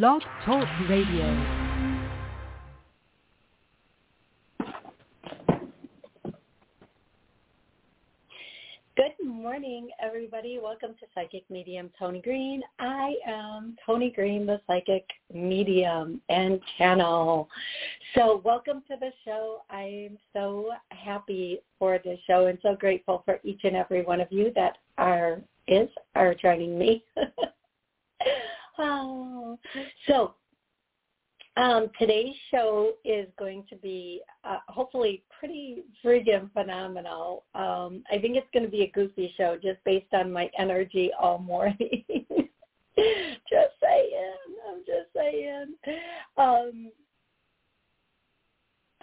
Blog Talk Radio. Good morning, everybody. Welcome to Psychic Medium Toni Greene. I am Toni Greene, the Psychic Medium and Channel. So welcome to the show. I am so happy for this show and so grateful for each and every one of you that are is are joining me. So um, today's show is going to be uh, hopefully pretty friggin' phenomenal. Um, I think it's going to be a goofy show just based on my energy all morning. just saying. I'm just saying. Um,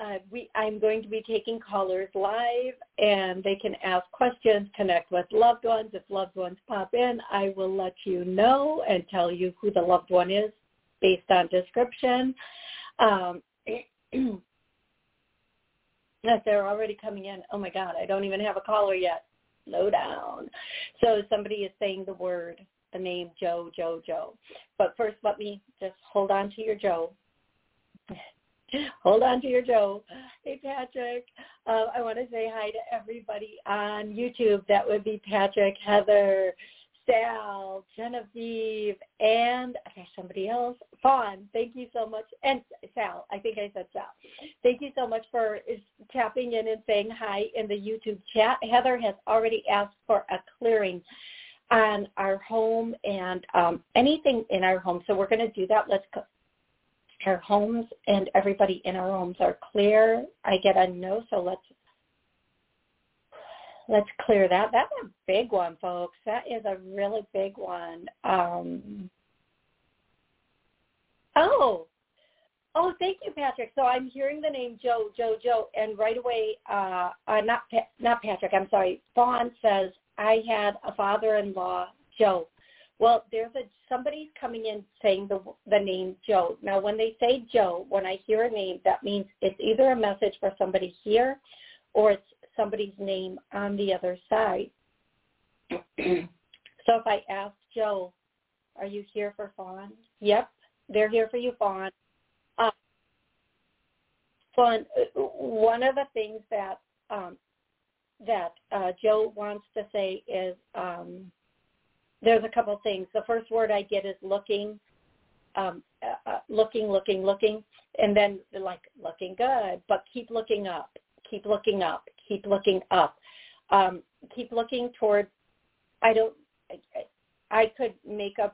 uh, we, I'm going to be taking callers live, and they can ask questions, connect with loved ones. If loved ones pop in, I will let you know and tell you who the loved one is based on description. Um, they're already coming in, oh my God, I don't even have a caller yet. Slow down. So somebody is saying the word, the name Joe, Joe, Joe. But first, let me just hold on to your Joe. hold on to your Joe. Hey, Patrick. Uh, I want to say hi to everybody on YouTube. That would be Patrick, Heather, Sal, Genevieve, and okay, somebody else. Fawn, thank you so much. And Sal, I think I said Sal. Thank you so much for tapping in and saying hi in the YouTube chat. Heather has already asked for a clearing on our home and um, anything in our home. So we're going to do that. Let's go. Our homes and everybody in our homes are clear. I get a no, so let's let's clear that. That's a big one, folks. That is a really big one. Um, oh, oh, thank you, Patrick. So I'm hearing the name Joe, Joe, Joe, and right away, uh, uh, not not Patrick. I'm sorry. Fawn says I had a father-in-law, Joe. Well, there's a somebody's coming in saying the the name Joe. Now, when they say Joe, when I hear a name, that means it's either a message for somebody here, or it's somebody's name on the other side. so if I ask Joe, are you here for Fawn? Yep, they're here for you, Fawn. Um, Fawn, one of the things that um, that uh, Joe wants to say is um, there's a couple things. The first word I get is looking, um, uh, uh looking, looking, looking, and then like looking good, but keep looking up, keep looking up, keep looking up. Um, keep looking toward. I don't. I, I could make a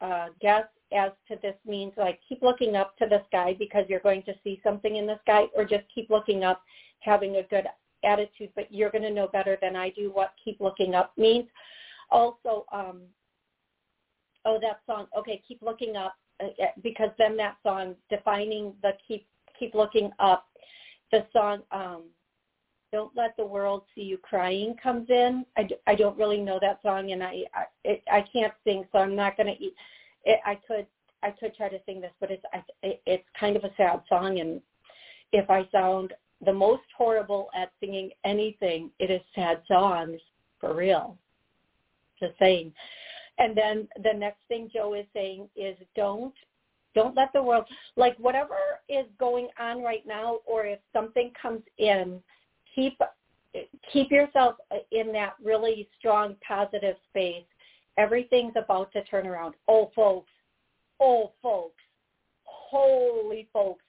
uh, guess as to this means like keep looking up to the sky because you're going to see something in the sky, or just keep looking up, having a good attitude. But you're going to know better than I do what keep looking up means. Also, um, oh, that song. Okay, keep looking up uh, uh, because then that song defining the keep keep looking up. The song. Um, don't let the world see you crying comes in. I, I don't really know that song, and I I, it, I can't sing, so I'm not to eat. It, I could I could try to sing this, but it's I, it, it's kind of a sad song, and if I sound the most horrible at singing anything, it is sad songs for real. Just saying. And then the next thing Joe is saying is don't don't let the world like whatever is going on right now, or if something comes in keep keep yourself in that really strong positive space. Everything's about to turn around. Oh, folks. Oh, folks. Holy folks.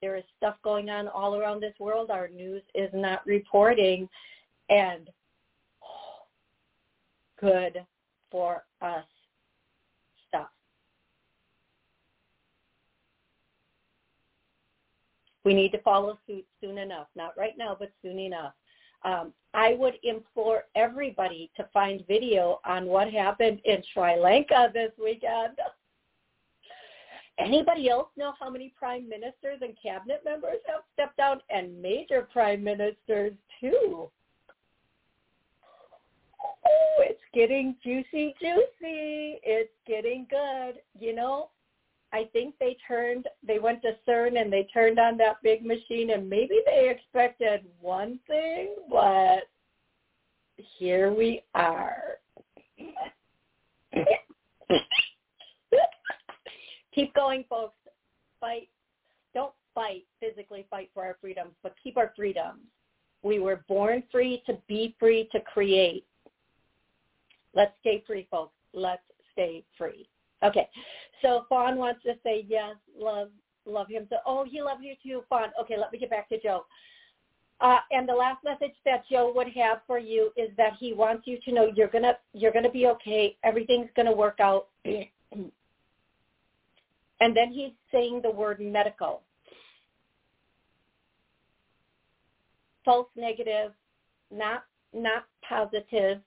There is stuff going on all around this world our news is not reporting. And good for us. Stuff. We need to follow suit soon enough, not right now, but soon enough. Um, I would implore everybody to find video on what happened in Sri Lanka this weekend. Anybody else know how many prime ministers and cabinet members have stepped down and major prime ministers too? It's getting juicy, juicy. It's getting good. You know, I think they turned, they went to CERN and they turned on that big machine and maybe they expected one thing, but here we are. Keep going, folks. Fight. Don't fight physically. Fight for our freedoms, but keep our freedoms. We were born free to be free to create. Let's stay free, folks. Let's stay free. Okay. So Fawn wants to say yes, love love him. So oh, he loves you too, Fawn. Okay, let me get back to Joe. Uh, and the last message that Joe would have for you is that he wants you to know you're gonna you're gonna be okay. Everything's gonna work out. and then he's saying the word medical. False negative, not not positive,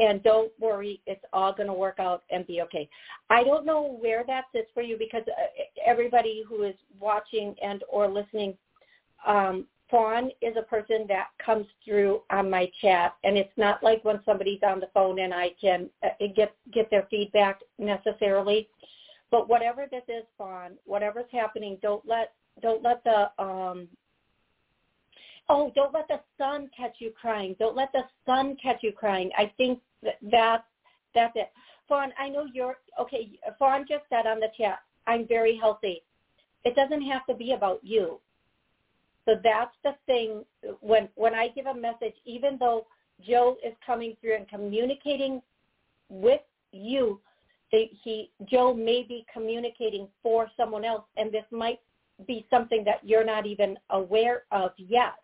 and don't worry, it's all going to work out and be okay. I don't know where that sits for you because uh, everybody who is watching and or listening, um, Fawn is a person that comes through on my chat, and it's not like when somebody's on the phone and I can uh, get get their feedback necessarily. But whatever this is, Fawn, whatever's happening, don't let don't let the um, oh, don't let the sun catch you crying. Don't let the sun catch you crying. I think that that's it. Fawn, I know you're okay. Fawn just said on the chat, I'm very healthy. It doesn't have to be about you. So that's the thing when when I give a message, even though Joe is coming through and communicating with you, they, he Joe may be communicating for someone else, and this might be something that you're not even aware of yet.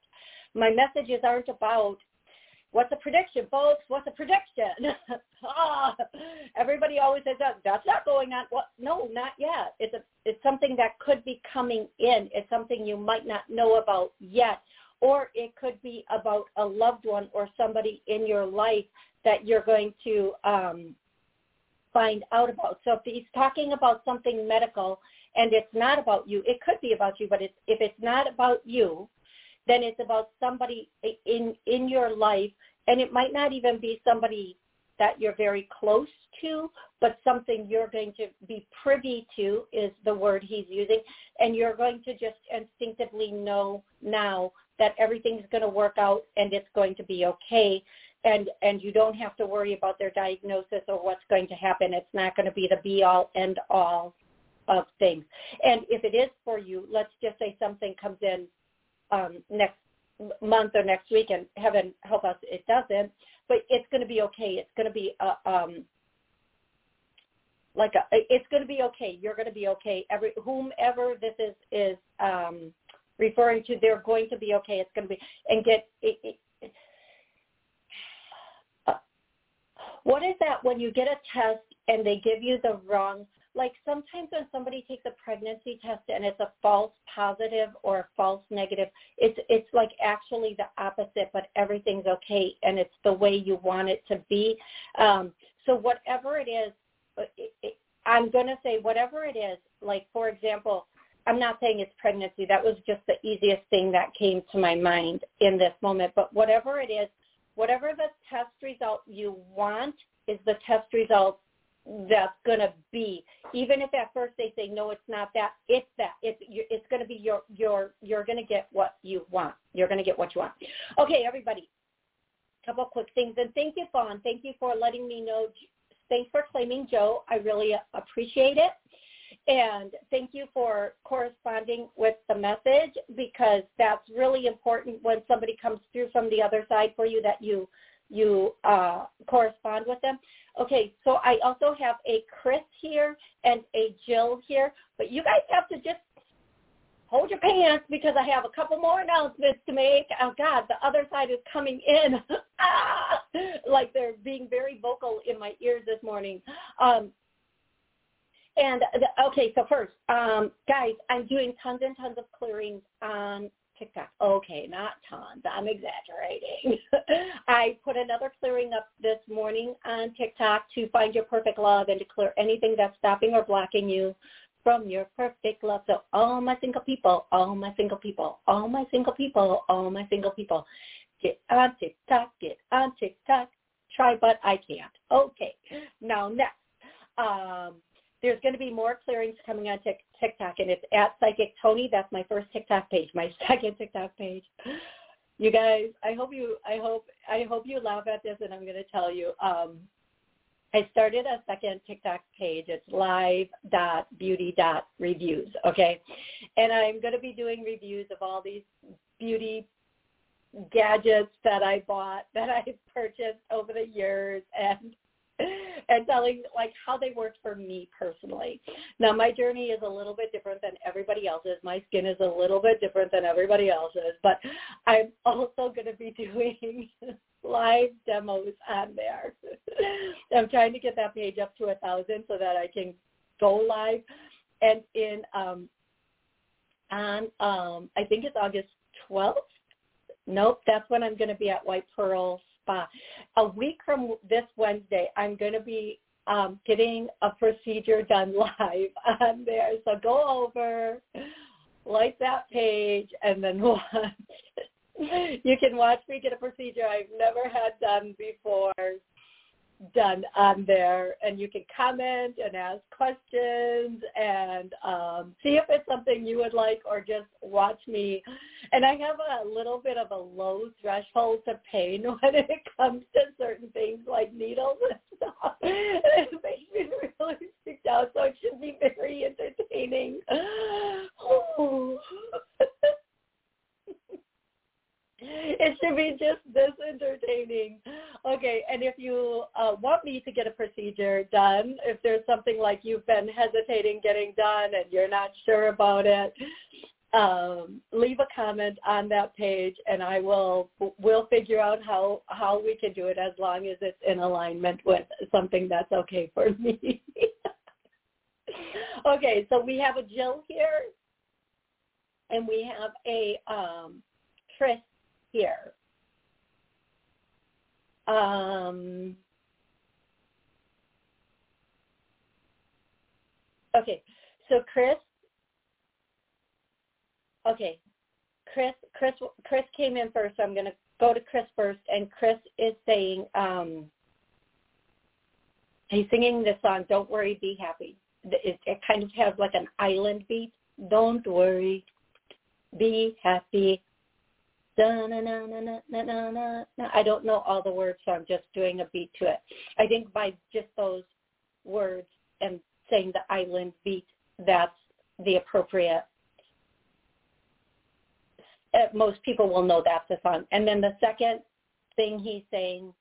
My messages aren't about What's a prediction, folks? What's a prediction? ah, everybody always says that. That's not going on. What? No, not yet. It's a, it's something that could be coming in. It's something you might not know about yet, or it could be about a loved one or somebody in your life that you're going to um, find out about. So if he's talking about something medical and it's not about you, it could be about you, but it's, if it's not about you, then it's about somebody in in your life and it might not even be somebody that you're very close to, but something you're going to be privy to is the word he's using, and you're going to just instinctively know now that everything's going to work out and it's going to be okay, and and you don't have to worry about their diagnosis or what's going to happen. It's not going to be the be all end all of things. And if it is for you, let's just say something comes in um, next month or next week, and heaven help us, it doesn't. But it's going to be okay. It's going to be a, um, like a, it's going to be okay. You're going to be okay. Every whomever this is is um, referring to, they're going to be okay. It's going to be and get. It, it, uh, what is that when you get a test and they give you the wrong like sometimes when somebody takes a pregnancy test and it's a false positive or a false negative, it's it's like actually the opposite, but everything's okay and it's the way you want it to be. Um, so whatever it is, it, it, I'm going to say whatever it is. Like for example, I'm not saying it's pregnancy. That was just the easiest thing that came to my mind in this moment. But whatever it is, whatever the test result you want is the test result that's going to be. Even if at first they say no it's not that it's that. It's it's going to be your your you're going to get what you want. You're going to get what you want. Okay everybody. Couple quick things. And thank you fawn. Thank you for letting me know. Thanks for claiming joe. I really appreciate it. And thank you for corresponding with the message because that's really important when somebody comes through from the other side for you that you you uh, correspond with them. Okay, so I also have a Chris here and a Jill here, but you guys have to just hold your pants because I have a couple more announcements to make. Oh God, the other side is coming in. ah! Like they're being very vocal in my ears this morning. Um, and the, okay, so first, um, guys, I'm doing tons and tons of clearings on TikTok. Okay, not tons. I'm exaggerating. I put another clearing up this morning on TikTok to find your perfect love and to clear anything that's stopping or blocking you from your perfect love. So all my single people, all my single people, all my single people, all my single people, get on TikTok, get on TikTok. Try, but I can't. Okay. Now next. Um, there's going to be more clearings coming on TikTok, and it's at Psychic Toni. That's my first TikTok page, my second TikTok page. You guys, I hope you, I hope, I hope you laugh at this, and I'm going to tell you. Um, I started a second TikTok page. It's live.beauty.reviews, okay? And I'm going to be doing reviews of all these beauty gadgets that I bought, that I've purchased over the years and and telling like how they worked for me personally. Now my journey is a little bit different than everybody else's. My skin is a little bit different than everybody else's, but I'm also going to be doing live demos on there. I'm trying to get that page up to a thousand so that I can go live. And in um on um I think it's August 12th. Nope, that's when I'm going to be at White Pearl Spa. A week from this Wednesday, I'm going to be um, getting a procedure done live on there. So go over, like that page, and then watch. you can watch me get a procedure I've never had done before done on there and you can comment and ask questions and um, see if it's something you would like or just watch me. And I have a little bit of a low threshold to pain when it comes to certain things like needles and stuff. it makes me really freak out, so it should be very entertaining. it should be just this entertaining. Okay, and if you uh, want me to get a procedure done, if there's something like you've been hesitating getting done and you're not sure about it, um, leave a comment on that page, and I will we'll figure out how how we can do it as long as it's in alignment with something that's okay for me. okay, so we have a Jill here, and we have a um, Tris here. Um, okay, so Chris. Okay, Chris. Chris. Chris came in first. So I'm going to go to Chris first, and Chris is saying um, he's singing this song. Don't worry, be happy. It, it kind of has like an island beat. Don't worry, be happy. I don't know all the words, so I'm just doing a beat to it. I think by just those words and saying the island beat, that's the appropriate. Uh, most people will know that's the song. And then the second thing he's saying,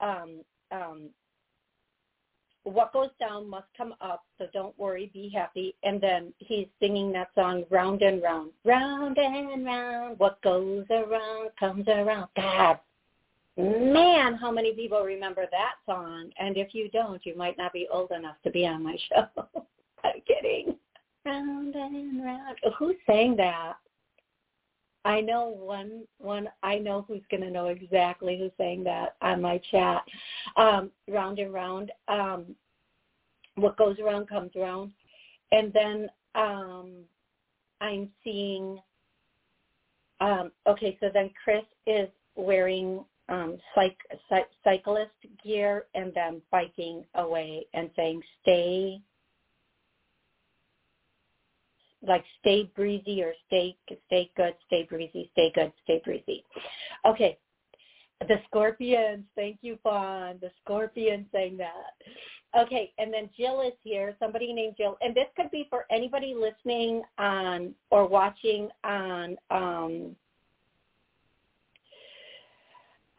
um, um, what goes down must come up, so don't worry, be happy. And then he's singing that song, round and round, round and round, what goes around comes around. God, man, how many people remember that song? And if you don't, you might not be old enough to be on my show. I'm kidding. Round and round. Who sang that? I know one one I know who's going to know exactly who's saying that on my chat. Um, round and round. Um, what goes around comes around, and then um, I'm seeing. Um, okay, so then Chris is wearing um, cyc- cyclist gear and then biking away and saying, "Stay like stay breezy or stay stay good, stay breezy, stay good, stay breezy. Okay. The scorpions, thank you, Fawn. The Scorpions saying that. Okay, and then Jill is here, somebody named Jill. And this could be for anybody listening on or watching on um,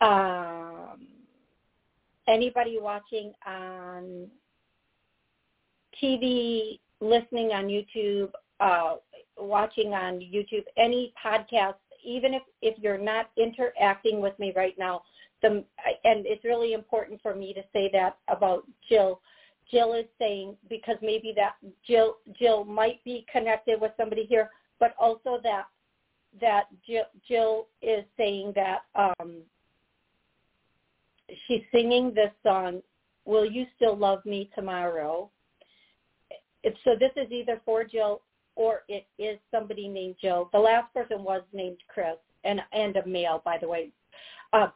um, anybody watching on TV, listening on YouTube, uh, watching on YouTube, any podcast, even if, if you're not interacting with me right now, the, and it's really important for me to say that about Jill. Jill is saying because maybe that Jill Jill might be connected with somebody here, but also that that Jill, Jill is saying that um, she's singing this song, "Will You Still Love Me Tomorrow?" so this is either for Jill or it is somebody named Joe. The last person was named Chris, and and a male, by the way. Uh,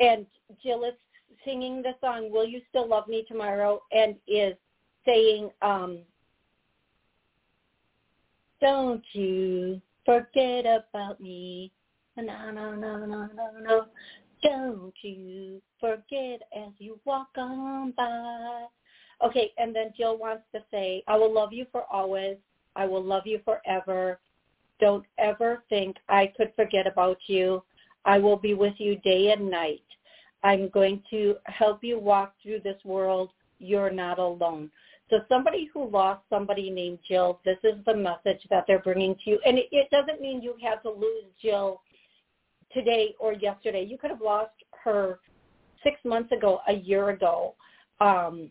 and Jill is singing the song "Will You Still Love Me Tomorrow?" and is saying, um, "Don't you forget about me." No, no, no, no, no, no. Don't you forget as you walk on by. Okay, and then Jill wants to say, I will love you for always. I will love you forever. Don't ever think I could forget about you. I will be with you day and night. I'm going to help you walk through this world. You're not alone. So somebody who lost somebody named Jill, this is the message that they're bringing to you. And it, it doesn't mean you have to lose Jill today or yesterday. You could have lost her six months ago, a year ago. Um,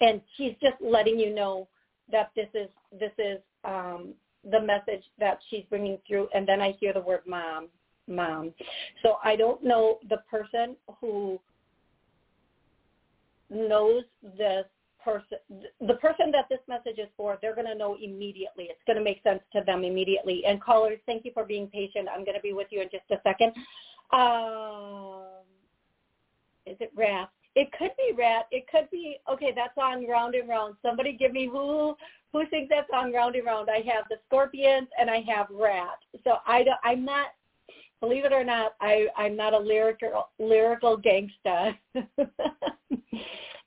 and she's just letting you know that this is this is um, the message that she's bringing through. And then I hear the word mom, mom. So I don't know the person who knows this person, the person that this message is for, they're going to know immediately. It's going to make sense to them immediately. And callers, thank you for being patient. I'm going to be with you in just a second. Um, is it Ratt? It could be Ratt. It could be okay. That's on round and round. Somebody give me who who thinks that's on round and round. I have the scorpions and I have Ratt. So I don't, I'm not. Believe it or not, I I'm not a lyrical lyrical gangsta.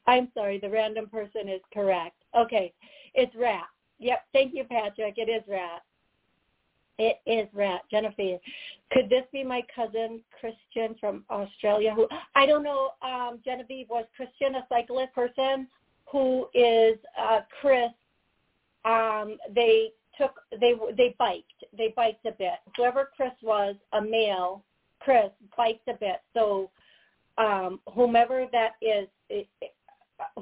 I'm sorry, the random person is correct. Okay, it's Ratt. Yep, thank you, Patrick. It is Ratt. It is Ratt. Jennifer, could this be my cousin Christian from Australia? Who I don't know. Um, Genevieve was Christian a cyclist person who is uh, Chris. Um, they took they they biked they biked a bit. Whoever Chris was, a male, Chris biked a bit. So um, whomever that is, it,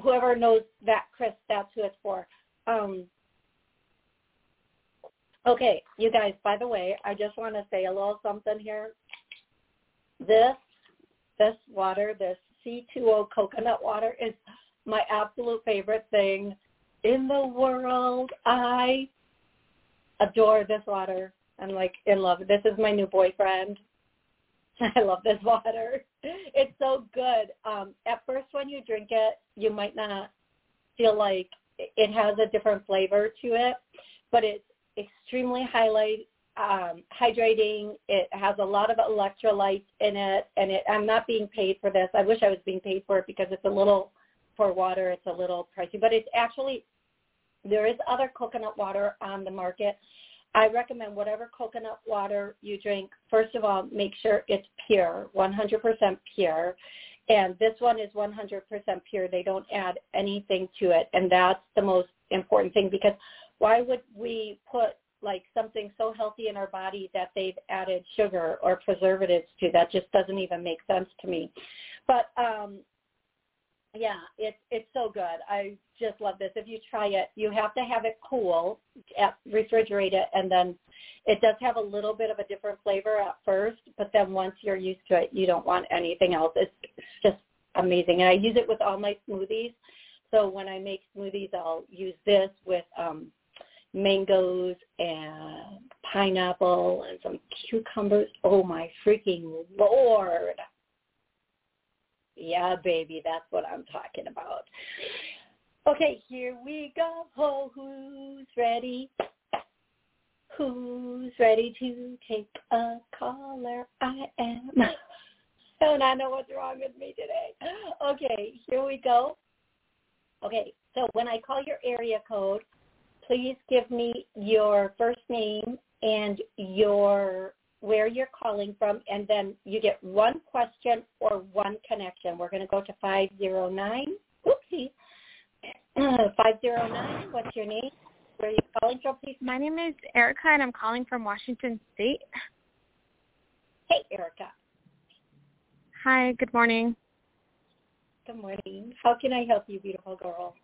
whoever knows that Chris, that's who it's for. Um, okay, you guys. By the way, I just want to say a little something here. This this water, this C2O coconut water, is my absolute favorite thing in the world. I adore this water. I'm like in love. This is my new boyfriend. I love this water. It's so good. Um, at first, when you drink it, you might not feel like it has a different flavor to it, but it's extremely highlight um, hydrating. It has a lot of electrolytes in it, and it, I'm not being paid for this. I wish I was being paid for it because it's a little for water. It's a little pricey, but it's actually there is other coconut water on the market I recommend whatever coconut water you drink, first of all, make sure it's pure, 100% pure. And this one is 100% pure. They don't add anything to it. And that's the most important thing because why would we put like something so healthy in our body that they've added sugar or preservatives to? That just doesn't even make sense to me. But um, yeah, it's it's so good. I just love this. If you try it, you have to have it cool, at, refrigerate it, and then it does have a little bit of a different flavor at first, but then once you're used to it, you don't want anything else. It's, it's just amazing, and I use it with all my smoothies. So when I make smoothies, I'll use this with um, mangoes and pineapple and some cucumbers. Oh my freaking lord! Yeah, baby, that's what I'm talking about. Okay, here we go. Oh, who's ready? Who's ready to take a caller? I am. Don't I know what's wrong with me today? Okay, here we go. Okay, so when I call your area code, please give me your first name and your where you're calling from, and then you get one question or one connection. We're going to go to 509. Oopsie. 509, what's your name? Where are you calling from, please? My name is Erica, and I'm calling from Washington State. Hey, Erica. Hi, good morning. Good morning. How can I help you, beautiful girl?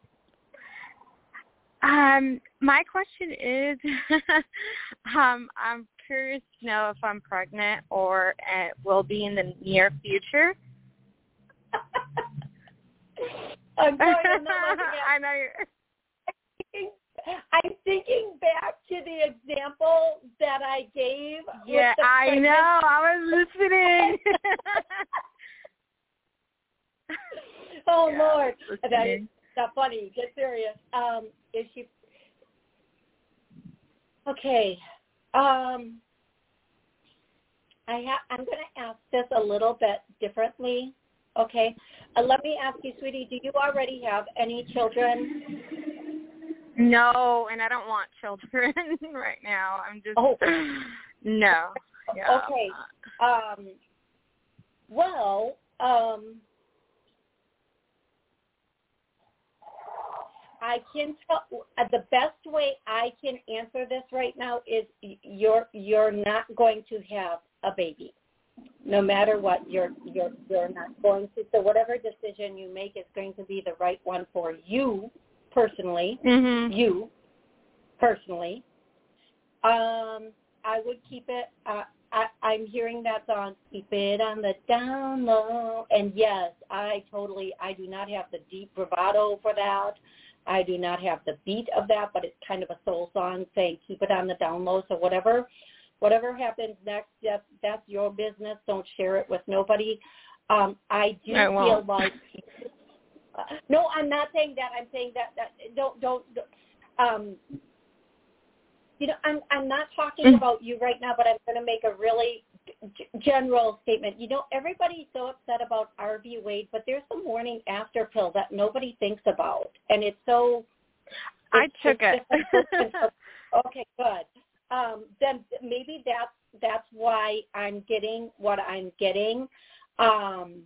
Um, my question is, um, I'm curious to know if I'm pregnant or uh, will be in the near future. I'm sorry, I'm I know you're. I'm thinking back to the example that I gave. Yeah, I know. I was listening. oh Lord, is not funny. Get serious. Um, is she? Okay. Um, I ha- I'm going to ask this a little bit differently. Okay. Uh, let me ask you, sweetie, do you already have any children? No, and I don't want children right now. I'm just oh. no. Yeah. Okay. Um well, um I can tell uh, the best way I can answer this right now is you're you're not going to have a baby. No matter what, you're you're you're not going to. So whatever decision you make is going to be the right one for you personally. Mm-hmm. You personally. Um, I would keep it. Uh, I, I'm hearing that song. Keep it on the down low. And yes, I totally. I do not have the deep bravado for that. I do not have the beat of that, but it's kind of a soul song saying keep it on the down low. So whatever, whatever happens next, that's, that's your business. Don't share it with nobody. Um, I do I feel like. No, I'm not saying that. I'm saying that that don't don't. Um, you know, I'm I'm not talking mm. about you right now, but I'm going to make a really g- general statement. You know, everybody's so upset about Roe v. Wade, but there's the morning after pill that nobody thinks about, and it's so. It's, I took it. okay, good. Um, then maybe that's that's why I'm getting what I'm getting. Um,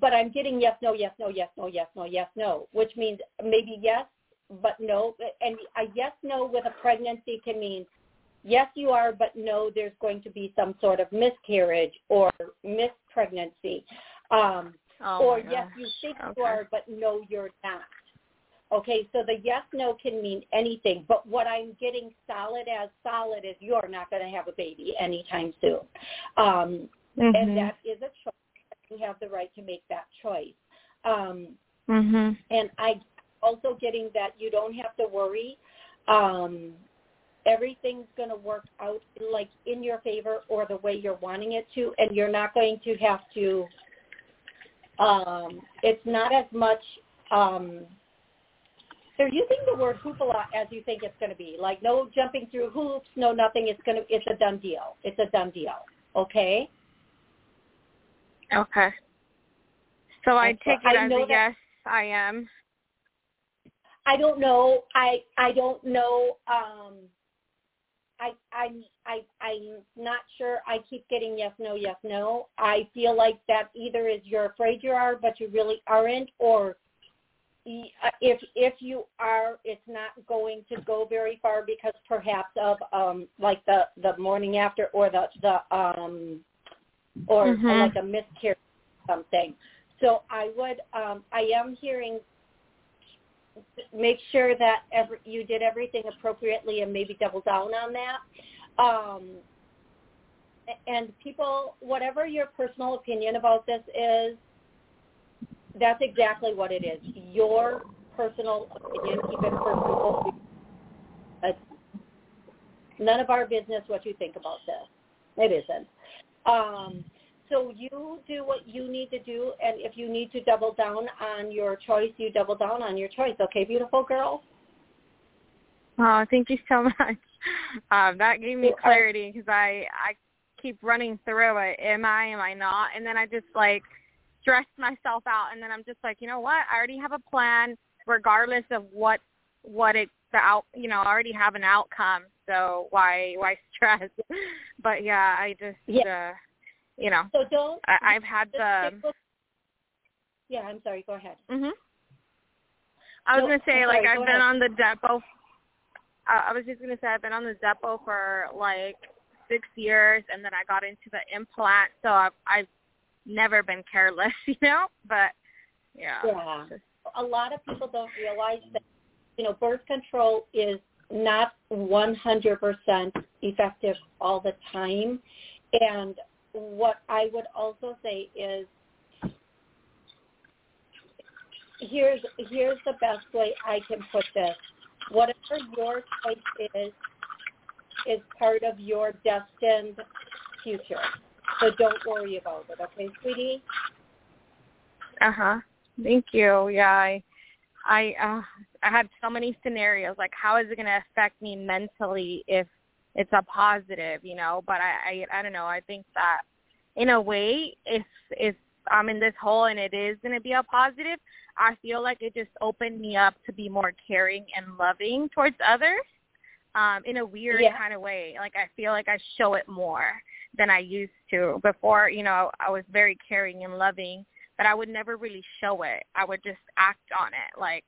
but I'm getting yes, no, yes, no, yes, no, yes, no, yes, no, which means maybe yes, but no. And a yes, no with a pregnancy can mean yes, you are, but no, there's going to be some sort of miscarriage or missed pregnancy. Um, oh or yes, you think okay. you are, but no, you're not. Okay, so the yes, no can mean anything, but what I'm getting solid as solid is you're not going to have a baby anytime soon. Um, mm-hmm. And that is a choice. You have the right to make that choice. Um, mm-hmm. And I also getting that you don't have to worry. Um, everything's going to work out like in your favor or the way you're wanting it to, and you're not going to have to. Um, it's not as much. Um, they're using the word hoopla as you think it's going to be. Like no jumping through hoops, no nothing. It's going to. It's a done deal. It's a done deal. Okay. Okay. So I take it I as a yes. I am. I don't know. I I don't know. Um, I I I I'm not sure. I keep getting yes, no, yes, no. I feel like that either is you're afraid you are, but you really aren't, or uh, if if you are, it's not going to go very far because perhaps of um like the the morning after or the the um or mm-hmm. like a miscarriage or something. So I would um I am hearing make sure that every, you did everything appropriately and maybe double down on that. Um, and people, whatever your personal opinion about this is, that's exactly what it is. Your personal opinion, keep it personal. None of our business what you think about this. It isn't. Um, so you do what you need to do, and if you need to double down on your choice, you double down on your choice. Okay, beautiful girl. Oh, thank you so much. Um, that gave me clarity because I I keep running through it. Am I? Am I not? And then I just like stress myself out, and then I'm just like, you know what? I already have a plan, regardless of what what it the out. You know, I already have an outcome. So why why stress? but yeah, I just. Yeah. Uh, you know. So don't. I, I've had the. Yeah, I'm sorry. Go ahead. Mhm. I was no, gonna say I'm like sorry, I've been on the Depo. I was just gonna say I've been on the Depo for like six years, and then I got into the implant. So I've I've never been careless, you know. But yeah. Yeah. A lot of people don't realize that you know birth control is not 100% effective all the time, and what I would also say is here's here's the best way I can put this. Whatever your choice is is part of your destined future. So don't worry about it, okay, sweetie? Uh huh. Thank you. Yeah, I I uh I had so many scenarios like how is it going to affect me mentally if it's a positive, you know. But I I, I don't know. I think that in a way, if if I'm in this hole and it is going to be a positive, I feel like it just opened me up to be more caring and loving towards others um, in a weird yeah. kind of way. Like I feel like I show it more than I used to. Before, you know, I was very caring and loving, but I would never really show it. I would just act on it. Like,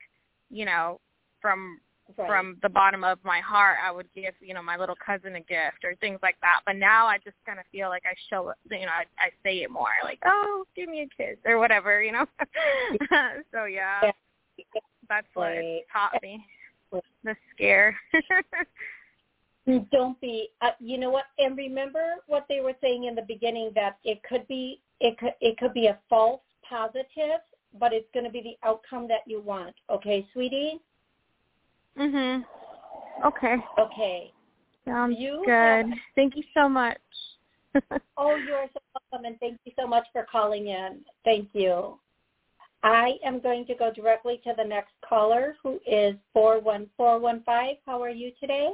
you know, from right. from the bottom of my heart, I would give, you know, my little cousin a gift or things like that. But now I just kind of feel like I show you know, I, I say it more, like, oh, give me a kiss or whatever, you know. so yeah, yeah. that's what it taught me. The scare. Don't be. Uh, you know what? And remember what they were saying in the beginning that it could be it could it could be a false positive, but it's going to be the outcome that you want. Okay, sweetie. Mhm. Okay. Okay. Sounds you good. Have, thank you so much. oh, you are so welcome, and thank you so much for calling in. Thank you. I am going to go directly to the next caller, who is four one four one five. How are you today?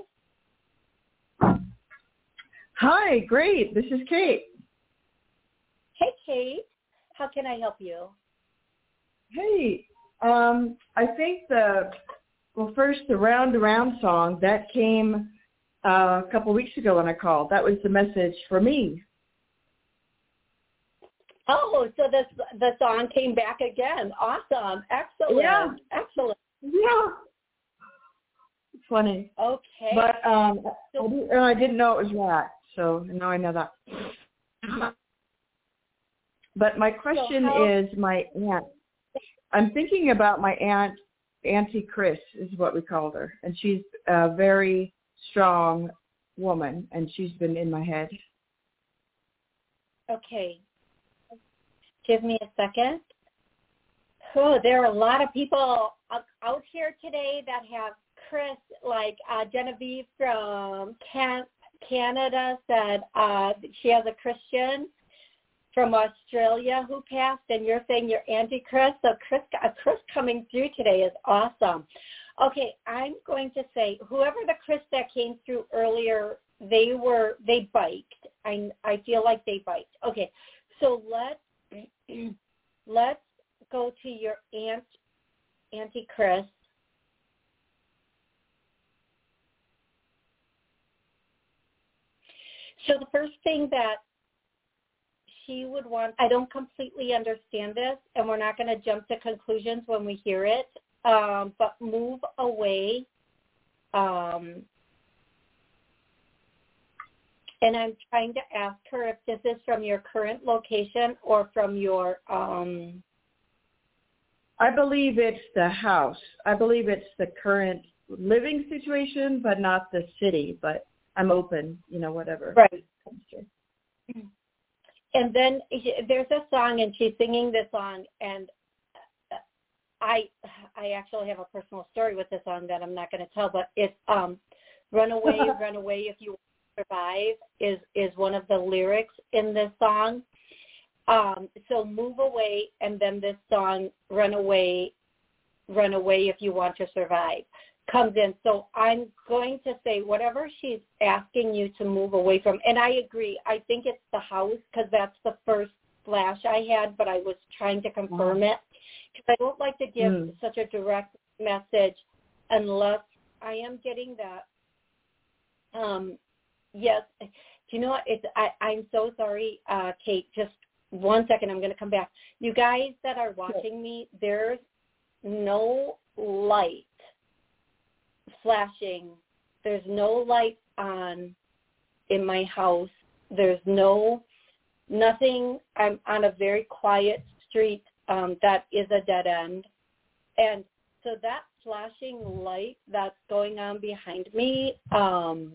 Hi, great. This is Kate. Hey, Kate. How can I help you? Hey, um, I think the well, first the round around song that came uh, a couple of weeks ago when I called. That was the message for me. Oh, so this the song came back again. Awesome, excellent, yeah. excellent. Yeah, funny. Okay, but um, so, I, I didn't know it was that, so now I know that. But my question so how, is my aunt. I'm thinking about my aunt Auntie Chris is what we called her, and she's a very strong woman, and she's been in my head. Okay. Give me a second. Oh, there are a lot of people out here today that have Chris, like uh, Genevieve from Can- Canada said uh, she has a Christian from Australia who passed, and you're saying you're Auntie Chris. So Chris, uh, Chris coming through today is awesome. Okay, I'm going to say whoever the Chris that came through earlier, they were they biked. I I feel like they biked. Okay, so let's let's go to your aunt, Auntie Chris. So the first thing that she would want, I don't completely understand this, and we're not going to jump to conclusions when we hear it, um, but move away. Um, and I'm trying to ask her if this is from your current location or from your. Um, I believe it's the house. I believe it's the current living situation, but not the city. But I'm open, you know, whatever. Right and then there's a song and she's singing this song and I I actually have a personal story with this song that I'm not going to tell, but it's um, "Run Away, Run Away If You Survive" is is one of the lyrics in this song. Um, so move away, and then this song "Run Away, Run Away If You Want to Survive." Comes in. So I'm going to say whatever she's asking you to move away from, and I agree. I think it's the house because that's the first flash I had, but I was trying to confirm it because I don't like to give mm. such a direct message unless I am getting that. Um, yes, do you know what? It's I, I'm so sorry, uh, Kate. Just one second. I'm going to come back. You guys that are watching me, there's no light flashing. There's no light on in my house. There's no nothing. I'm on a very quiet street um, that is a dead end, and so that flashing light that's going on behind me, um,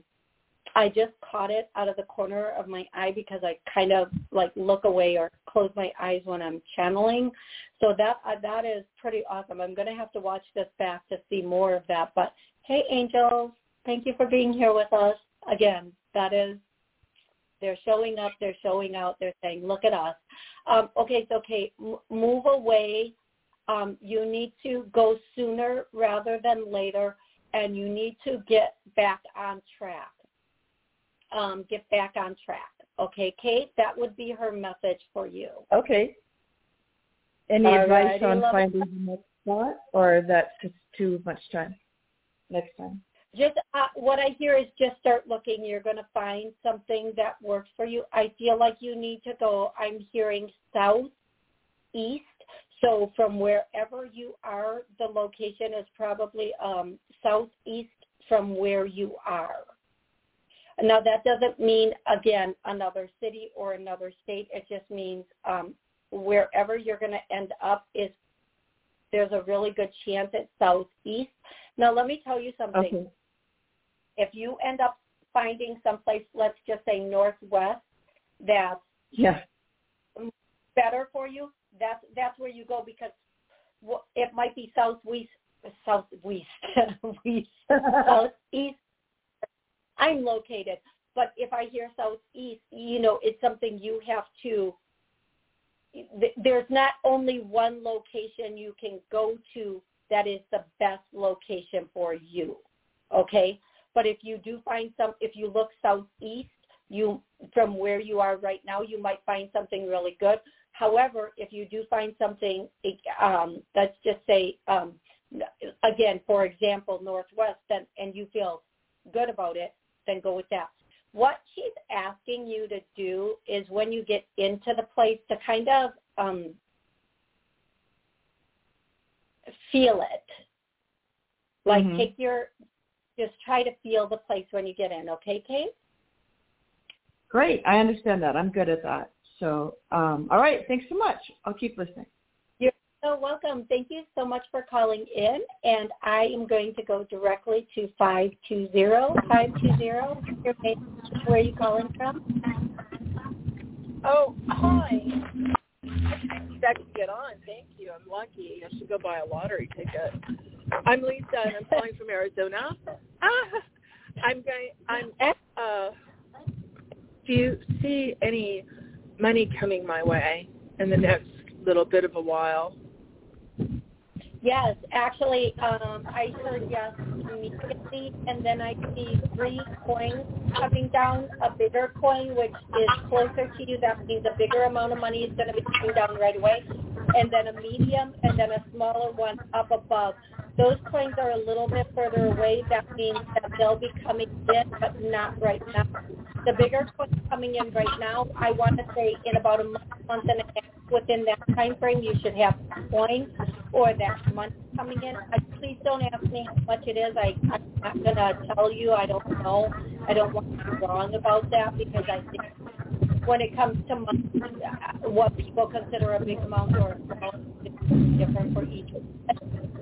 I just caught it out of the corner of my eye because I kind of like look away or close my eyes when I'm channeling. So that uh, that is pretty awesome. I'm going to have to watch this back to see more of that. But hey, angels, thank you for being here with us again. That is, they're showing up, they're showing out, they're saying, look at us. Um, okay, so okay, m- move away. Um, you need to go sooner rather than later, and you need to get back on track um, get back on track. Okay, Kate, that would be her message for you. Okay. Any All advice on finding the next spot, or that's just too much time? Next time. Just uh, what I hear is just start looking. You're going to find something that works for you. I feel like you need to go. I'm hearing south, east. So from wherever you are, the location is probably um, southeast from where you are. Now that doesn't mean again another city or another state. It just means um, wherever you're going to end up is there's a really good chance it's southeast. Now let me tell you something. Okay. If you end up finding someplace, let's just say northwest, that's Yeah. better for you, that's that's where you go because it might be southwest, southwest, west, southeast. I'm located, but if I hear southeast, you know, it's something you have to. There's not only one location you can go to that is the best location for you. Okay, but if you do find some, if you look southeast, you from where you are right now, you might find something really good. However, if you do find something, um, let's just say, um, again, for example, Northwest, then, and you feel good about it, then go with that. What she's asking you to do is when you get into the place to kind of um, feel it. Like Mhm. take your, just try to feel the place when you get in. Okay, Kate? Great. I understand that. I'm good at that. So, um, all right. Thanks so much. I'll keep listening. You're so welcome. Thank you so much for calling in. And I am going to go directly to 520. 520, where are you calling from? Oh, hi. I could get on. Thank you. I'm lucky. I should go buy a lottery ticket. I'm Lisa, and I'm calling from Arizona. Ah, I'm going. I'm. Uh, do you see any money coming my way in the next little bit of a while? Yes, actually, um, I heard yes immediately, and then I see three coins coming down. A bigger coin, which is closer to you, that means a bigger amount of money is going to be coming down right away, and then a medium, and then a smaller one up above. Those coins are a little bit further away. That means that they'll be coming in, but not right now. The bigger coins coming in right now, I want to say in about a month, month and a half, within that time frame, you should have coins or that money coming in. I, please don't ask me how much it is. I, I'm not going to tell you. I don't know. I don't want to be wrong about that because I think when it comes to money, uh, what people consider a big amount or a small is different for each.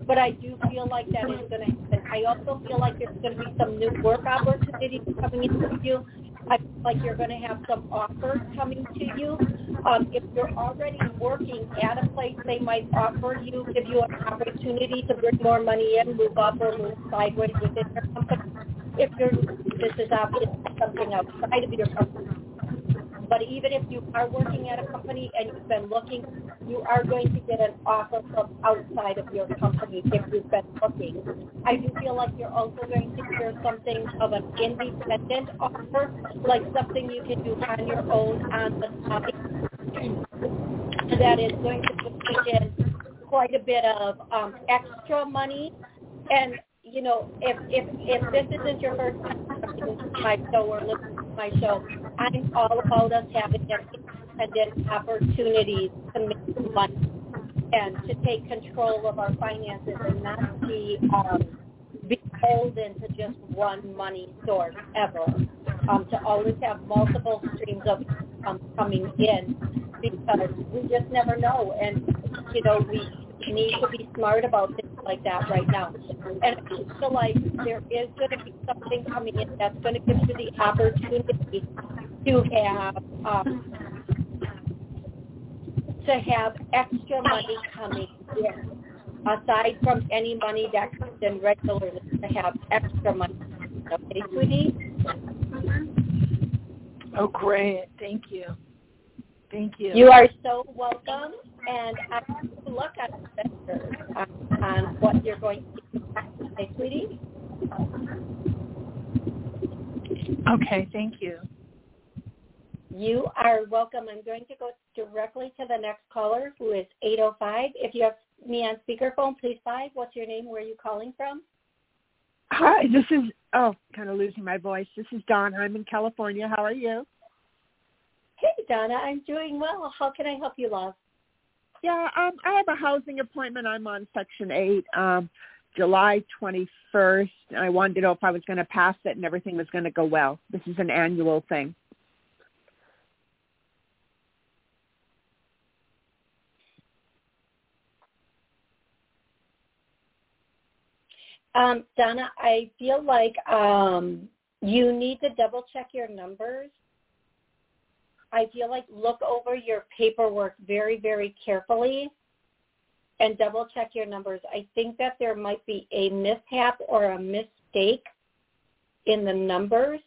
But I do feel like that is going to happen. I also feel like there's going to be some new work opportunities coming into you. I feel like you're going to have some offers coming to you. Um, if you're already working at a place, they might offer you, give you an opportunity to bring more money in, move up or move sideways within your company. If you're, this is obviously something outside of your company. But even if you are working at a company and you've been looking, you are going to get an offer from outside of your company if you've been looking. I do feel like you're also going to hear something of an independent offer, like something you can do on your own on the side that is going to bring in quite a bit of um, extra money. And you know, if if if this isn't your first time my show or listening to my show, I'm all about us having independent opportunities to make money and to take control of our finances and not be um, beholden to just one money source ever. Um, to always have multiple streams of income coming in because we just never know, and you know we need to be smart about things like that right now. And I feel like there is going to be something coming in that's going to give you the opportunity to have um, to have extra money coming in aside from any money that comes in regularly to have extra money. Okay, sweetie? Oh, great. Thank you. Thank you. You are so welcome, and I good luck on, on, on what you're going to do. Okay, sweetie? Okay, thank you. You are welcome. I'm going to go directly to the next caller, who is 805. If you have me on speakerphone, please five. What's your name? Where are you calling from? Hi, this is oh, kind of losing my voice. This is Donna. I'm in California. How are you? Hey, Donna. I'm doing well. How can I help you, love? Yeah, um, I have a housing appointment. I'm on Section Eight, um, July 21st. And I wanted to know if I was going to pass it and everything was going to go well. This is an annual thing. Um, Donna, I feel like um, you need to double check your numbers. I feel like look over your paperwork very, very carefully and double check your numbers. I think that there might be a mishap or a mistake in the numbers.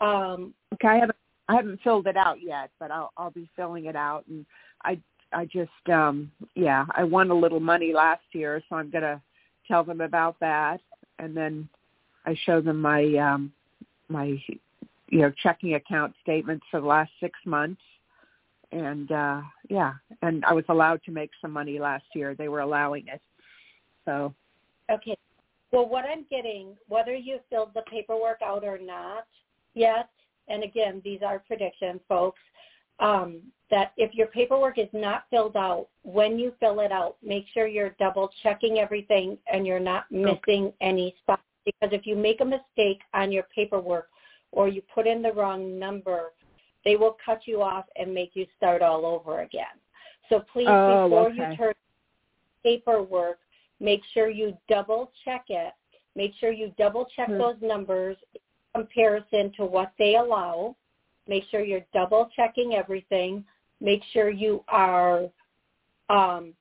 Um, okay, I haven't I haven't filled it out yet, but I'll I'll be filling it out. And I I just um yeah I won a little money last year, so I'm gonna tell them about that, and then I show them my um, my you know checking account statements for the last six months, and uh, yeah, and I was allowed to make some money last year. They were allowing it, so okay. Well, what I'm getting, whether you filled the paperwork out or not yet, and again, these are predictions, folks. Um, that if your paperwork is not filled out, when you fill it out, make sure you're double checking everything and you're not missing okay. any spots. Because if you make a mistake on your paperwork or you put in the wrong number, they will cut you off and make you start all over again. So please, oh, before okay. you turn paperwork, make sure you double check it. Make sure you double check hmm. those numbers in comparison to what they allow. Make sure you're double checking everything make sure you are um,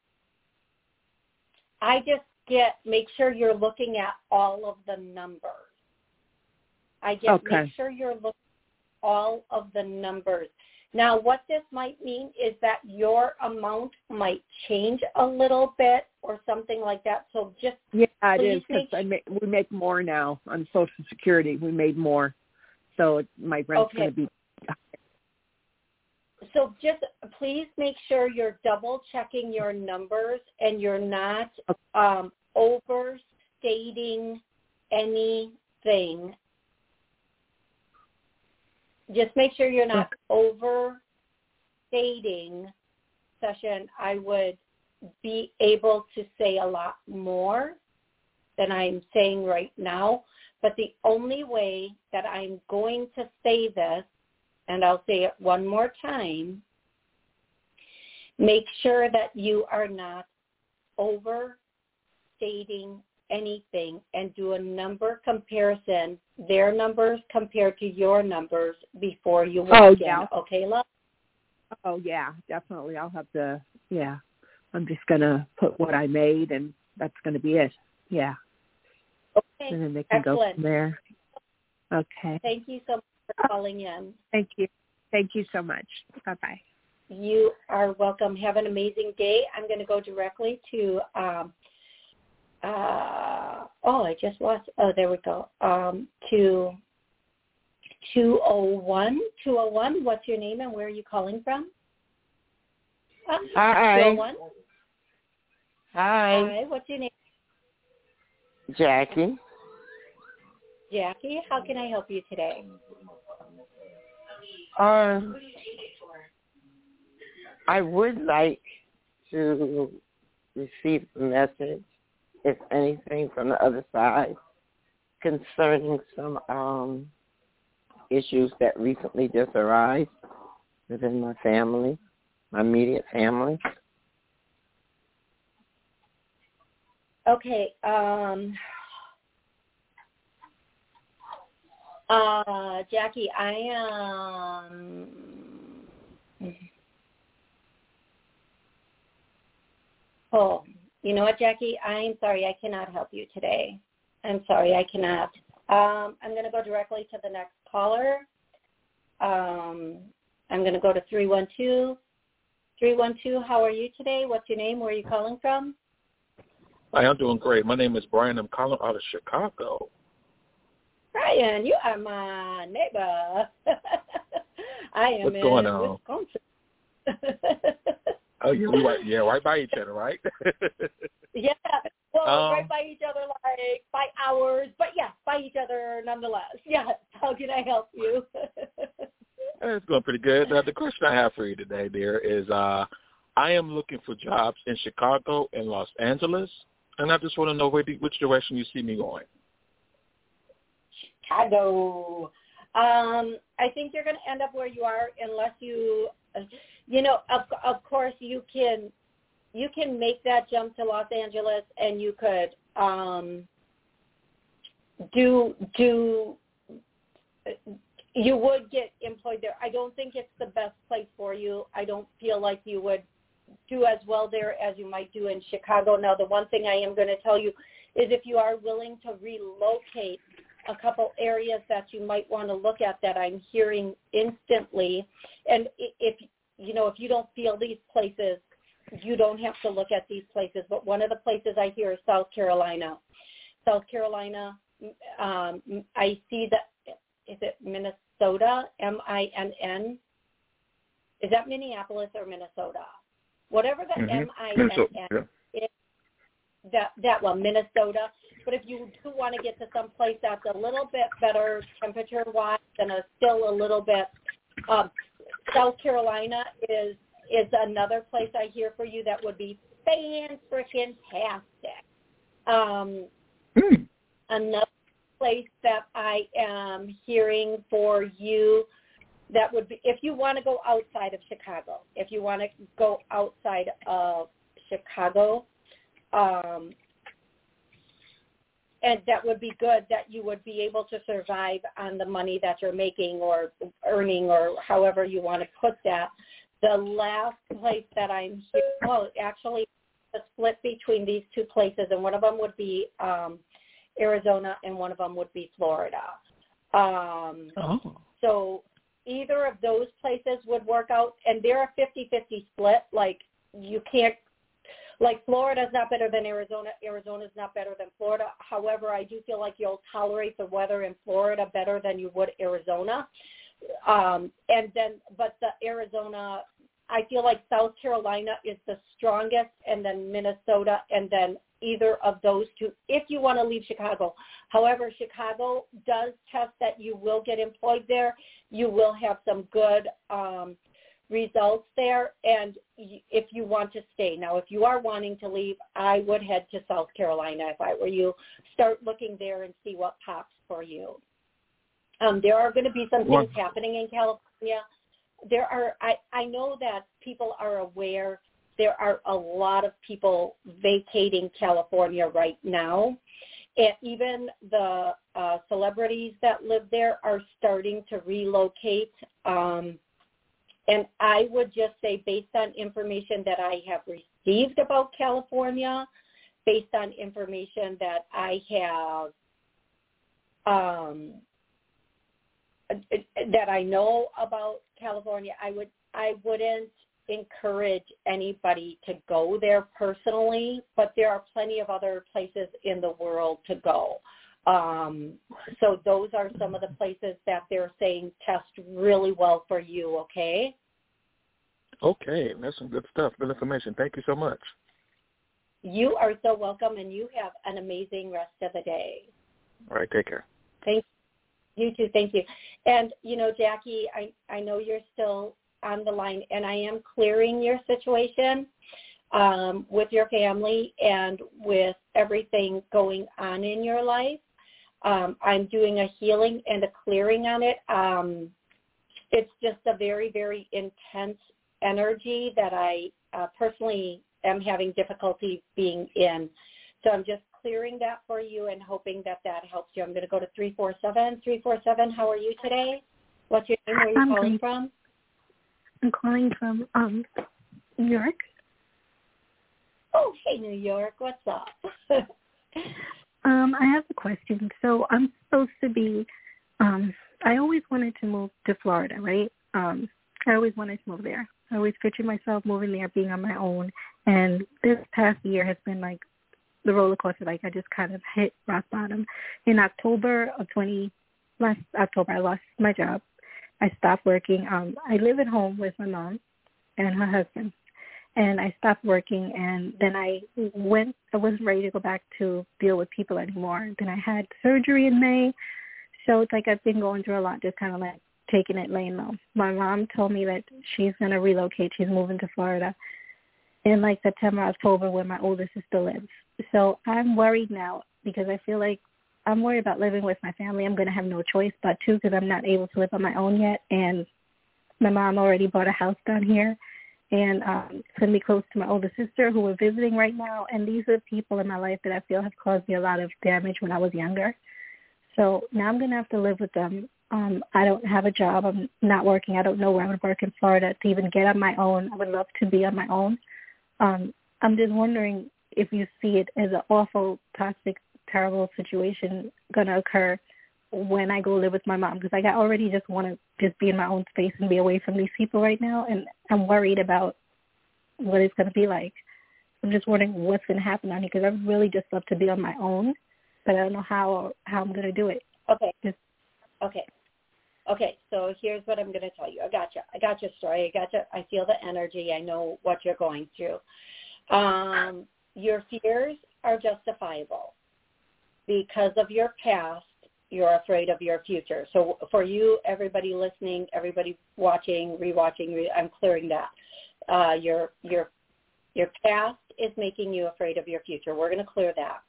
I just get make sure you're looking at all of the numbers. I just okay. make sure you're looking at all of the numbers. Now, what this might mean is that your amount might change a little bit or something like that. So just yeah, it is because I make, we make more now on Social Security. We made more, so my rent's okay. going to be so just please make sure you're double checking your numbers and you're not um, overstating anything. Just make sure you're not overstating session. I would be able to say a lot more than I'm saying right now. But the only way that I'm going to say this and I'll say it one more time, make sure that you are not overstating anything and do a number comparison, their numbers compared to your numbers before you walk oh, yeah. in. Okay, love? Oh, yeah, definitely. I'll have to, yeah. I'm just going to put what I made and that's going to be it. Yeah. Okay. And then they can Excellent. go from there. Okay. Thank you so much for calling in. Thank you. Thank you so much. Bye-bye. You are welcome. Have an amazing day. I'm going to go directly to, um, uh, oh, I just lost, oh, there we go, um, to 201. 201, what's your name and where are you calling from? Uh, Hi. 201. Hi. Hi, what's your name? Jackie. Jackie, how can I help you today? Um, I would like to receive a message, if anything, from the other side concerning some um, issues that recently just arose within my family, my immediate family. Okay. Um, Uh, Jackie, I um. Oh, you know what, Jackie? I'm sorry, I cannot help you today. I'm sorry, I cannot. Um, I'm going to go directly to the next caller. Um, I'm going to go to 312. 312, how are you today? What's your name? Where are you calling from? Hi, I'm doing great. My name is Brian. I'm calling out of Chicago. Brian, you are my neighbor. I am What's in going on? Wisconsin. oh yeah, we right yeah, right by each other, right? yeah. Well, Um, right by each other like by hours, but yeah, by each other nonetheless. Yeah, How can I help you? it's going pretty good. Now, the question I have for you today, dear, is uh, I am looking for jobs in Chicago and Los Angeles, and I just want to know where, which direction you see me going. Chicago. Um, I think you're going to end up where you are unless you, you know, of of course you can, you can make that jump to Los Angeles and you could um, do do. You would get employed there. I don't think it's the best place for you. I don't feel like you would do as well there as you might do in Chicago. Now, the one thing I am going to tell you is if you are willing to relocate a couple areas that you might want to look at that I'm hearing instantly. And if you know if you don't feel these places, you don't have to look at these places. But one of the places I hear is South Carolina. South Carolina, um, I see that is it Minnesota? M I N N. Is that Minneapolis or Minnesota? Whatever the Mhm. M I N N. that that one, Minnesota. But if you do want to get to some place that's a little bit better temperature wise and a still a little bit um, South Carolina is is another place I hear for you that would be fan freaking tastic. Um, Hmm. another place that I am hearing for you that would be if you want to go outside of Chicago, if you want to go outside of Chicago, um, and that would be good that you would be able to survive on the money that you're making or earning or however you want to put that. The last place that I'm here, well, actually, the split between these two places, and one of them would be um, Arizona, and one of them would be Florida. Um, Oh. so either of those places would work out, and they're a 50-50 split. Like you can't, like Florida's not better than Arizona. Arizona's not better than Florida. However, I do feel like you'll tolerate the weather in Florida better than you would Arizona. Um, and then, but the Arizona, I feel like South Carolina is the strongest, and then Minnesota, and then either of those two if you want to leave Chicago. However, Chicago does test that you will get employed there. You will have some good um, results there, and if you want to stay. Now, if you are wanting to leave, I would head to South Carolina if I were you. Start looking there and see what pops for you. Um, there are going to be some things happening in California. There are. I I know that people are aware there are a lot of people vacating California right now. And even the uh, celebrities that live there are starting to relocate. Um, and I would just say, based on information that I have received about California, based on information that I have um, that I know about California, I would I wouldn't encourage anybody to go there personally, but there are plenty of other places in the world to go. Um, so those are some of the places that they're saying test really well for you, okay? Okay, that's some good stuff. Good information. Thank you so much. You are so welcome and you have an amazing rest of the day. All right, take care. Thank you too. Thank you. And you know, Jackie, I I know you're still on the line, and I am clearing your situation um, with your family and with everything going on in your life. Um, I'm doing a healing and a clearing on it. Um, it's just a very very intense energy that I uh, personally am having difficulty being in. So I'm just clearing that for you and hoping that that helps you. I'm going to go to 347. 347, how are you today? What's your name? Where are you I'm calling great. from? I'm calling from um New York. Oh, hey, New York. What's up? Um, I have a question. So I'm supposed to be um I always wanted to move to Florida, right? Um I always wanted to move there. I always pictured myself moving there, being on my own. And this past year has been like the roller coaster. Like I just kind of hit rock bottom. In October of 20 last October I lost my job. I stopped working. Um, I live at home with my mom and her husband, and I stopped working. And then I went. I wasn't ready to go back to deal with people anymore. Then I had surgery in May, so it's like I've been going through a lot, just kind of like taking it laying low. My mom told me that she's to relocate. She's moving to Florida in like September, October, where my older sister lives. So I'm worried now because I feel like I'm worried about living with my family. I'm to have no choice but to because I'm not able to live on my own yet. And my mom already bought a house down here. And um, it's to be close to my older sister who we're visiting right now. And these are people in my life that I feel have caused me a lot of damage when I was younger. So now I'm to have to live with them. Um, I don't have a job. I'm not working. I don't know where I would work in Florida to even get on my own. I would love to be on my own. Um, I'm just wondering if you see it as an awful, toxic, terrible situation going to occur when I go live with my mom because like I already just want to just be in my own space and be away from these people right now, and I'm worried about what it's going to be like. I'm just wondering what's going to happen on here because I would really just love to be on my own, but I don't know how how I'm going to do it. Okay. Just, okay. Okay, so here's what I'm going to tell you. I got you. I got your story. I got you. I feel the energy. I know what you're going through. Um, your fears are justifiable because of your past. You're afraid of your future. So for you, everybody listening, everybody watching, rewatching, re- I'm clearing that. Uh, your your your past is making you afraid of your future. We're going to clear that.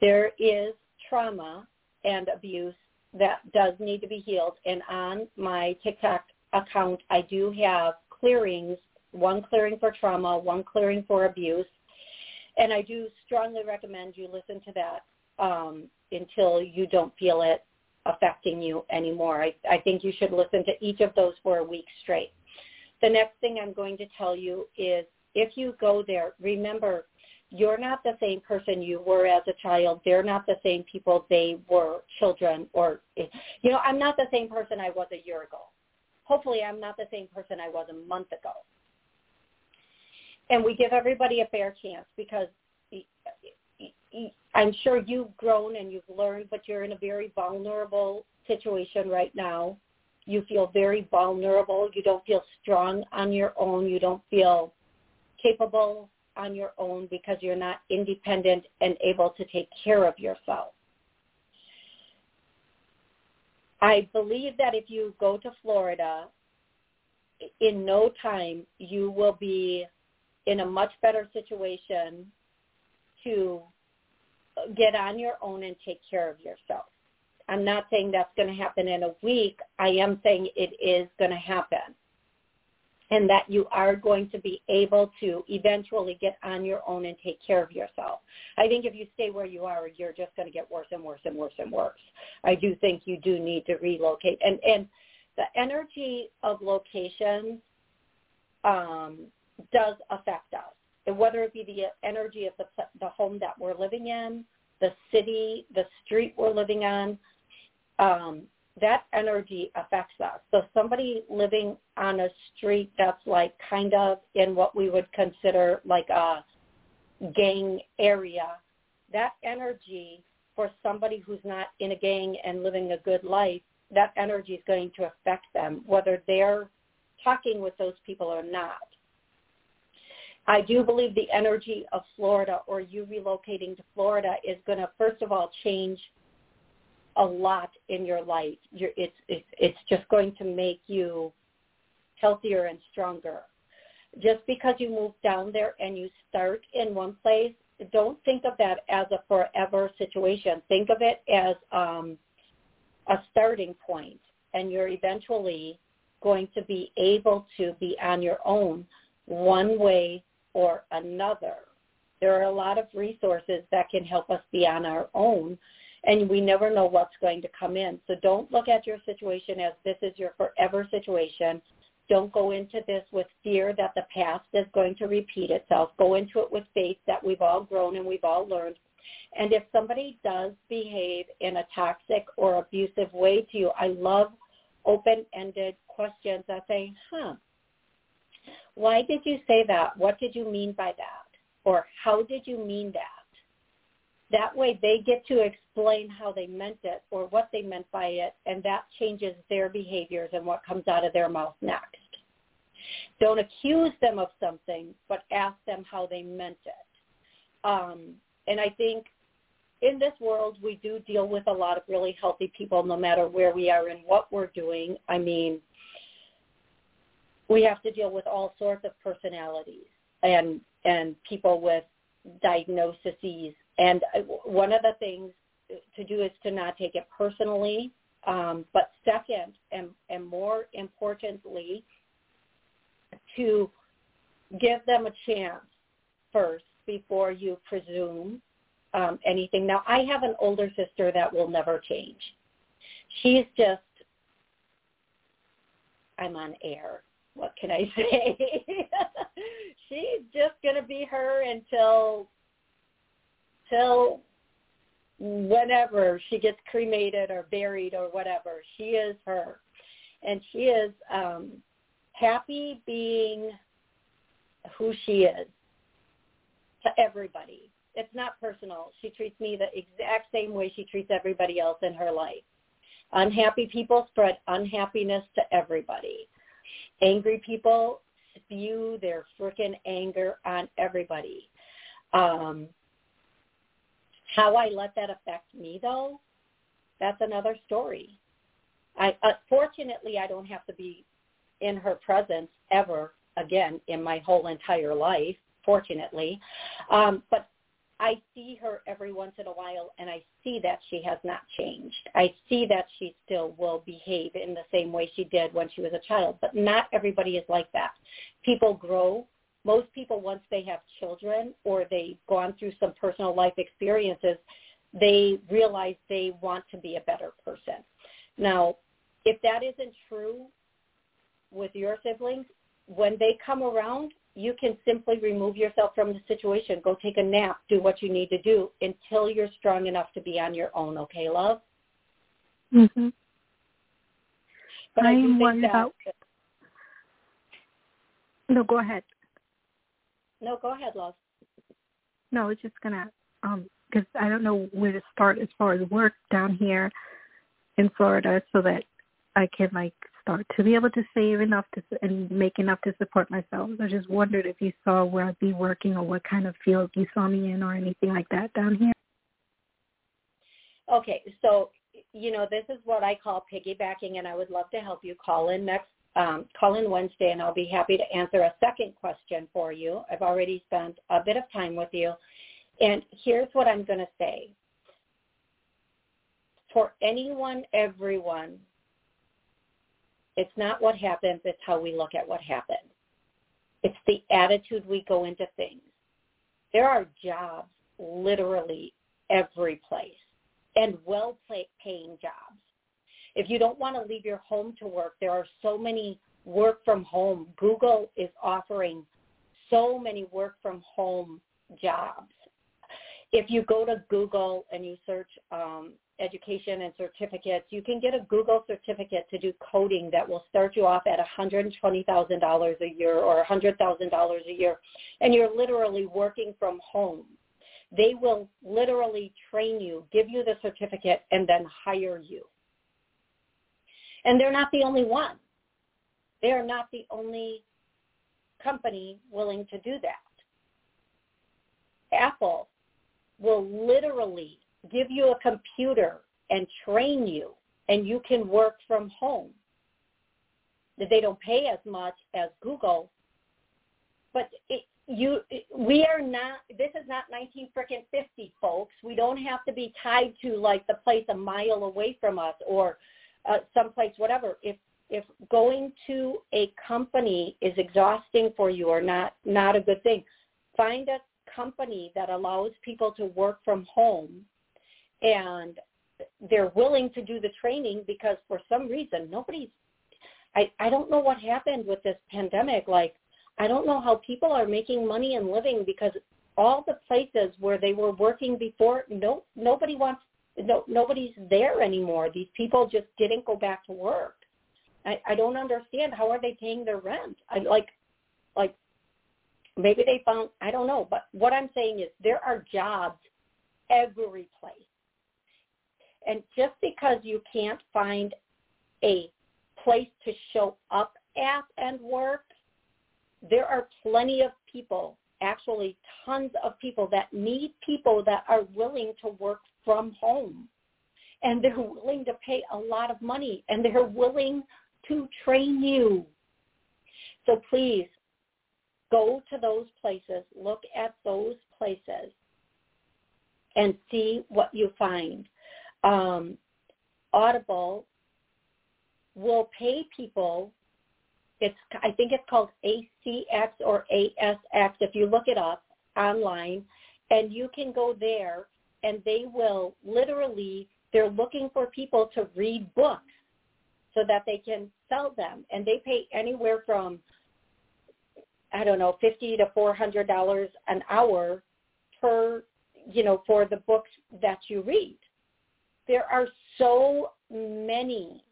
There is trauma and abuse that does need to be healed. And on my TikTok account, I do have clearings, one clearing for trauma, one clearing for abuse. And I do strongly recommend you listen to that um, until you don't feel it affecting you anymore. I, I think you should listen to each of those for a week straight. The next thing I'm going to tell you is if you go there, remember you're not the same person you were as a child. They're not the same people they were children or, you know, I'm not the same person I was a year ago. Hopefully I'm not the same person I was a month ago. And we give everybody a fair chance because I'm sure you've grown and you've learned, but you're in a very vulnerable situation right now. You feel very vulnerable. You don't feel strong on your own. You don't feel capable on your own because you're not independent and able to take care of yourself. I believe that if you go to Florida, in no time you will be in a much better situation to get on your own and take care of yourself. I'm not saying that's going to happen in a week. I am saying it is going to happen and that you are going to be able to eventually get on your own and take care of yourself. I think if you stay where you are, you're just going to get worse and worse and worse and worse. I do think you do need to relocate. And and the energy of location um, does affect us. And whether it be the energy of the the home that we're living in, the city, the street we're living on, um, that energy affects us. So somebody living on a street that's like kind of in what we would consider like a gang area, that energy for somebody who's not in a gang and living a good life, that energy is going to affect them, whether they're talking with those people or not. I do believe the energy of Florida or you relocating to Florida is going to, first of all, change a lot in your life. You're, it's, it's, it's just going to make you healthier and stronger. Just because you move down there and you start in one place, don't think of that as a forever situation. Think of it as um, a starting point, and you're eventually going to be able to be on your own one way or another. There are a lot of resources that can help us be on our own and we never know what's going to come in. So don't look at your situation as this is your forever situation. Don't go into this with fear that the past is going to repeat itself. Go into it with faith that we've all grown and we've all learned. And if somebody does behave in a toxic or abusive way to you, I love open-ended questions that say, huh, why did you say that? What did you mean by that? Or how did you mean that? That way they get to explain how they meant it or what they meant by it, and that changes their behaviors and what comes out of their mouth next. Don't accuse them of something, but ask them how they meant it. Um, and I think in this world, we do deal with a lot of really healthy people no matter where we are and what we're doing. I mean, we have to deal with all sorts of personalities and and people with diagnoses. And one of the things to do is to not take it personally. Um, but second, and, and more importantly, to give them a chance first before you presume um, anything. Now, I have an older sister that will never change. She's just, I'm on air. What can I say? She's just going to be her until, till whenever she gets cremated or buried or whatever. She is her. And she is um, happy being who she is to everybody. It's not personal. She treats me the exact same way she treats everybody else in her life. Unhappy people spread unhappiness to everybody. Angry people spew their freaking anger on everybody. Um, how I let that affect me, though, that's another story. I uh, fortunately I don't have to be in her presence ever again in my whole entire life, fortunately. Um, but I see her every once in a while and I see that she has not changed. I see that she still will behave in the same way she did when she was a child, but not everybody is like that. People grow. Most people, once they have children or they've gone through some personal life experiences, they realize they want to be a better person. Now, if that isn't true with your siblings, when they come around, you can simply remove yourself from the situation. Go take a nap. Do what you need to do until you're strong enough to be on your own. Okay, love? Mhm. But I do worried think that, about. No, go ahead. No, go ahead, love. No, I was just gonna um because I don't know where to start as far as work down here in Florida, so that I can like start to be able to save enough to and make enough to support myself. I just wondered if you saw where I'd be working or what kind of field you saw me in or anything like that down here. Okay, so you know this is what I call piggybacking, and I would love to help you call in next um, call in Wednesday, and I'll be happy to answer a second question for you. I've already spent a bit of time with you, and here's what I'm going to say. For anyone, everyone, it's not what happens, it's how we look at what happened. It's the attitude we go into things. There are jobs literally every place and well-paying jobs. If you don't want to leave your home to work, there are so many work from home. Google is offering so many work from home jobs. If you go to Google and you search um, education and certificates, you can get a Google certificate to do coding that will start you off at $120,000 a year or $100,000 a year, and you're literally working from home. They will literally train you, give you the certificate, and then hire you. And they're not the only one. They are not the only company willing to do that. Apple will literally give you a computer and train you and you can work from home. They don't pay as much as Google, but it, you we are not this is not 19 freaking 50 folks we don't have to be tied to like the place a mile away from us or uh, someplace whatever if if going to a company is exhausting for you or not not a good thing find a company that allows people to work from home and they're willing to do the training because for some reason nobody's I, I don't know what happened with this pandemic. Like I don't know how people are making money and living because all the places where they were working before, no nobody wants no nobody's there anymore. These people just didn't go back to work. I, I don't understand how are they paying their rent? I like like maybe they found I don't know, but what I'm saying is there are jobs every place. And just because you can't find a place to show up at and work, there are plenty of people, actually tons of people that need people that are willing to work from home. And they're willing to pay a lot of money and they're willing to train you. So please go to those places, look at those places and see what you find. Um, Audible will pay people. It's I think it's called ACX or ASX. If you look it up online, and you can go there, and they will literally they're looking for people to read books so that they can sell them, and they pay anywhere from I don't know fifty to four hundred dollars an hour per you know for the books that you read. There are so many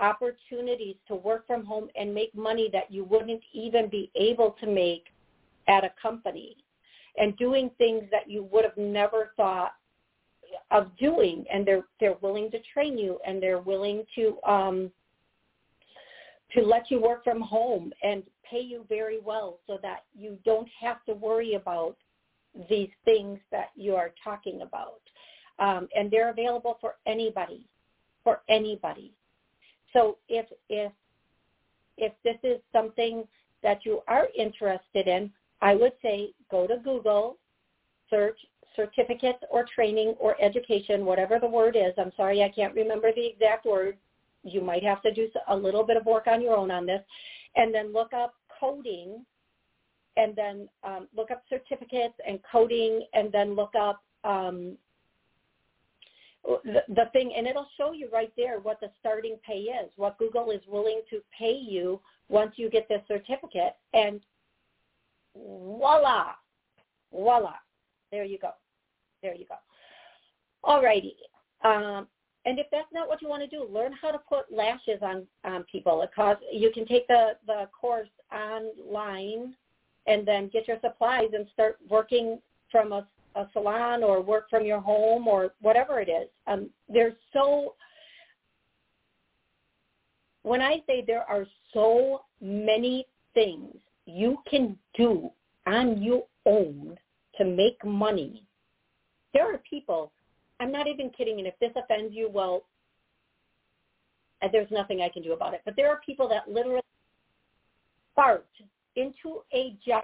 opportunities to work from home and make money that you wouldn't even be able to make at a company and doing things that you would have never thought of doing and they're they're willing to train you and they're willing to um to let you work from home and pay you very well so that you don't have to worry about these things that you are talking about. Um, and they're available for anybody for anybody. So if if if this is something that you are interested in, I would say go to Google, search certificate or training or education, whatever the word is. I'm sorry, I can't remember the exact word. You might have to do a little bit of work on your own on this. And then look up coding and then um, look up certificates and coding and then look up um, the, the thing, and it'll show you right there what the starting pay is, what Google is willing to pay you once you get this certificate, and voila, voila, there you go, there you go. All righty. Um, and if that's not what you want to do, learn how to put lashes on, on people. It costs, you can take the, the course online and then get your supplies and start working from a a salon or work from your home or whatever it is. Um, there's so when I say there are so many things you can do on your own to make money, there are people, I'm not even kidding, and if this offends you, well, uh, there's nothing I can do about it. But there are people that literally fart into a jar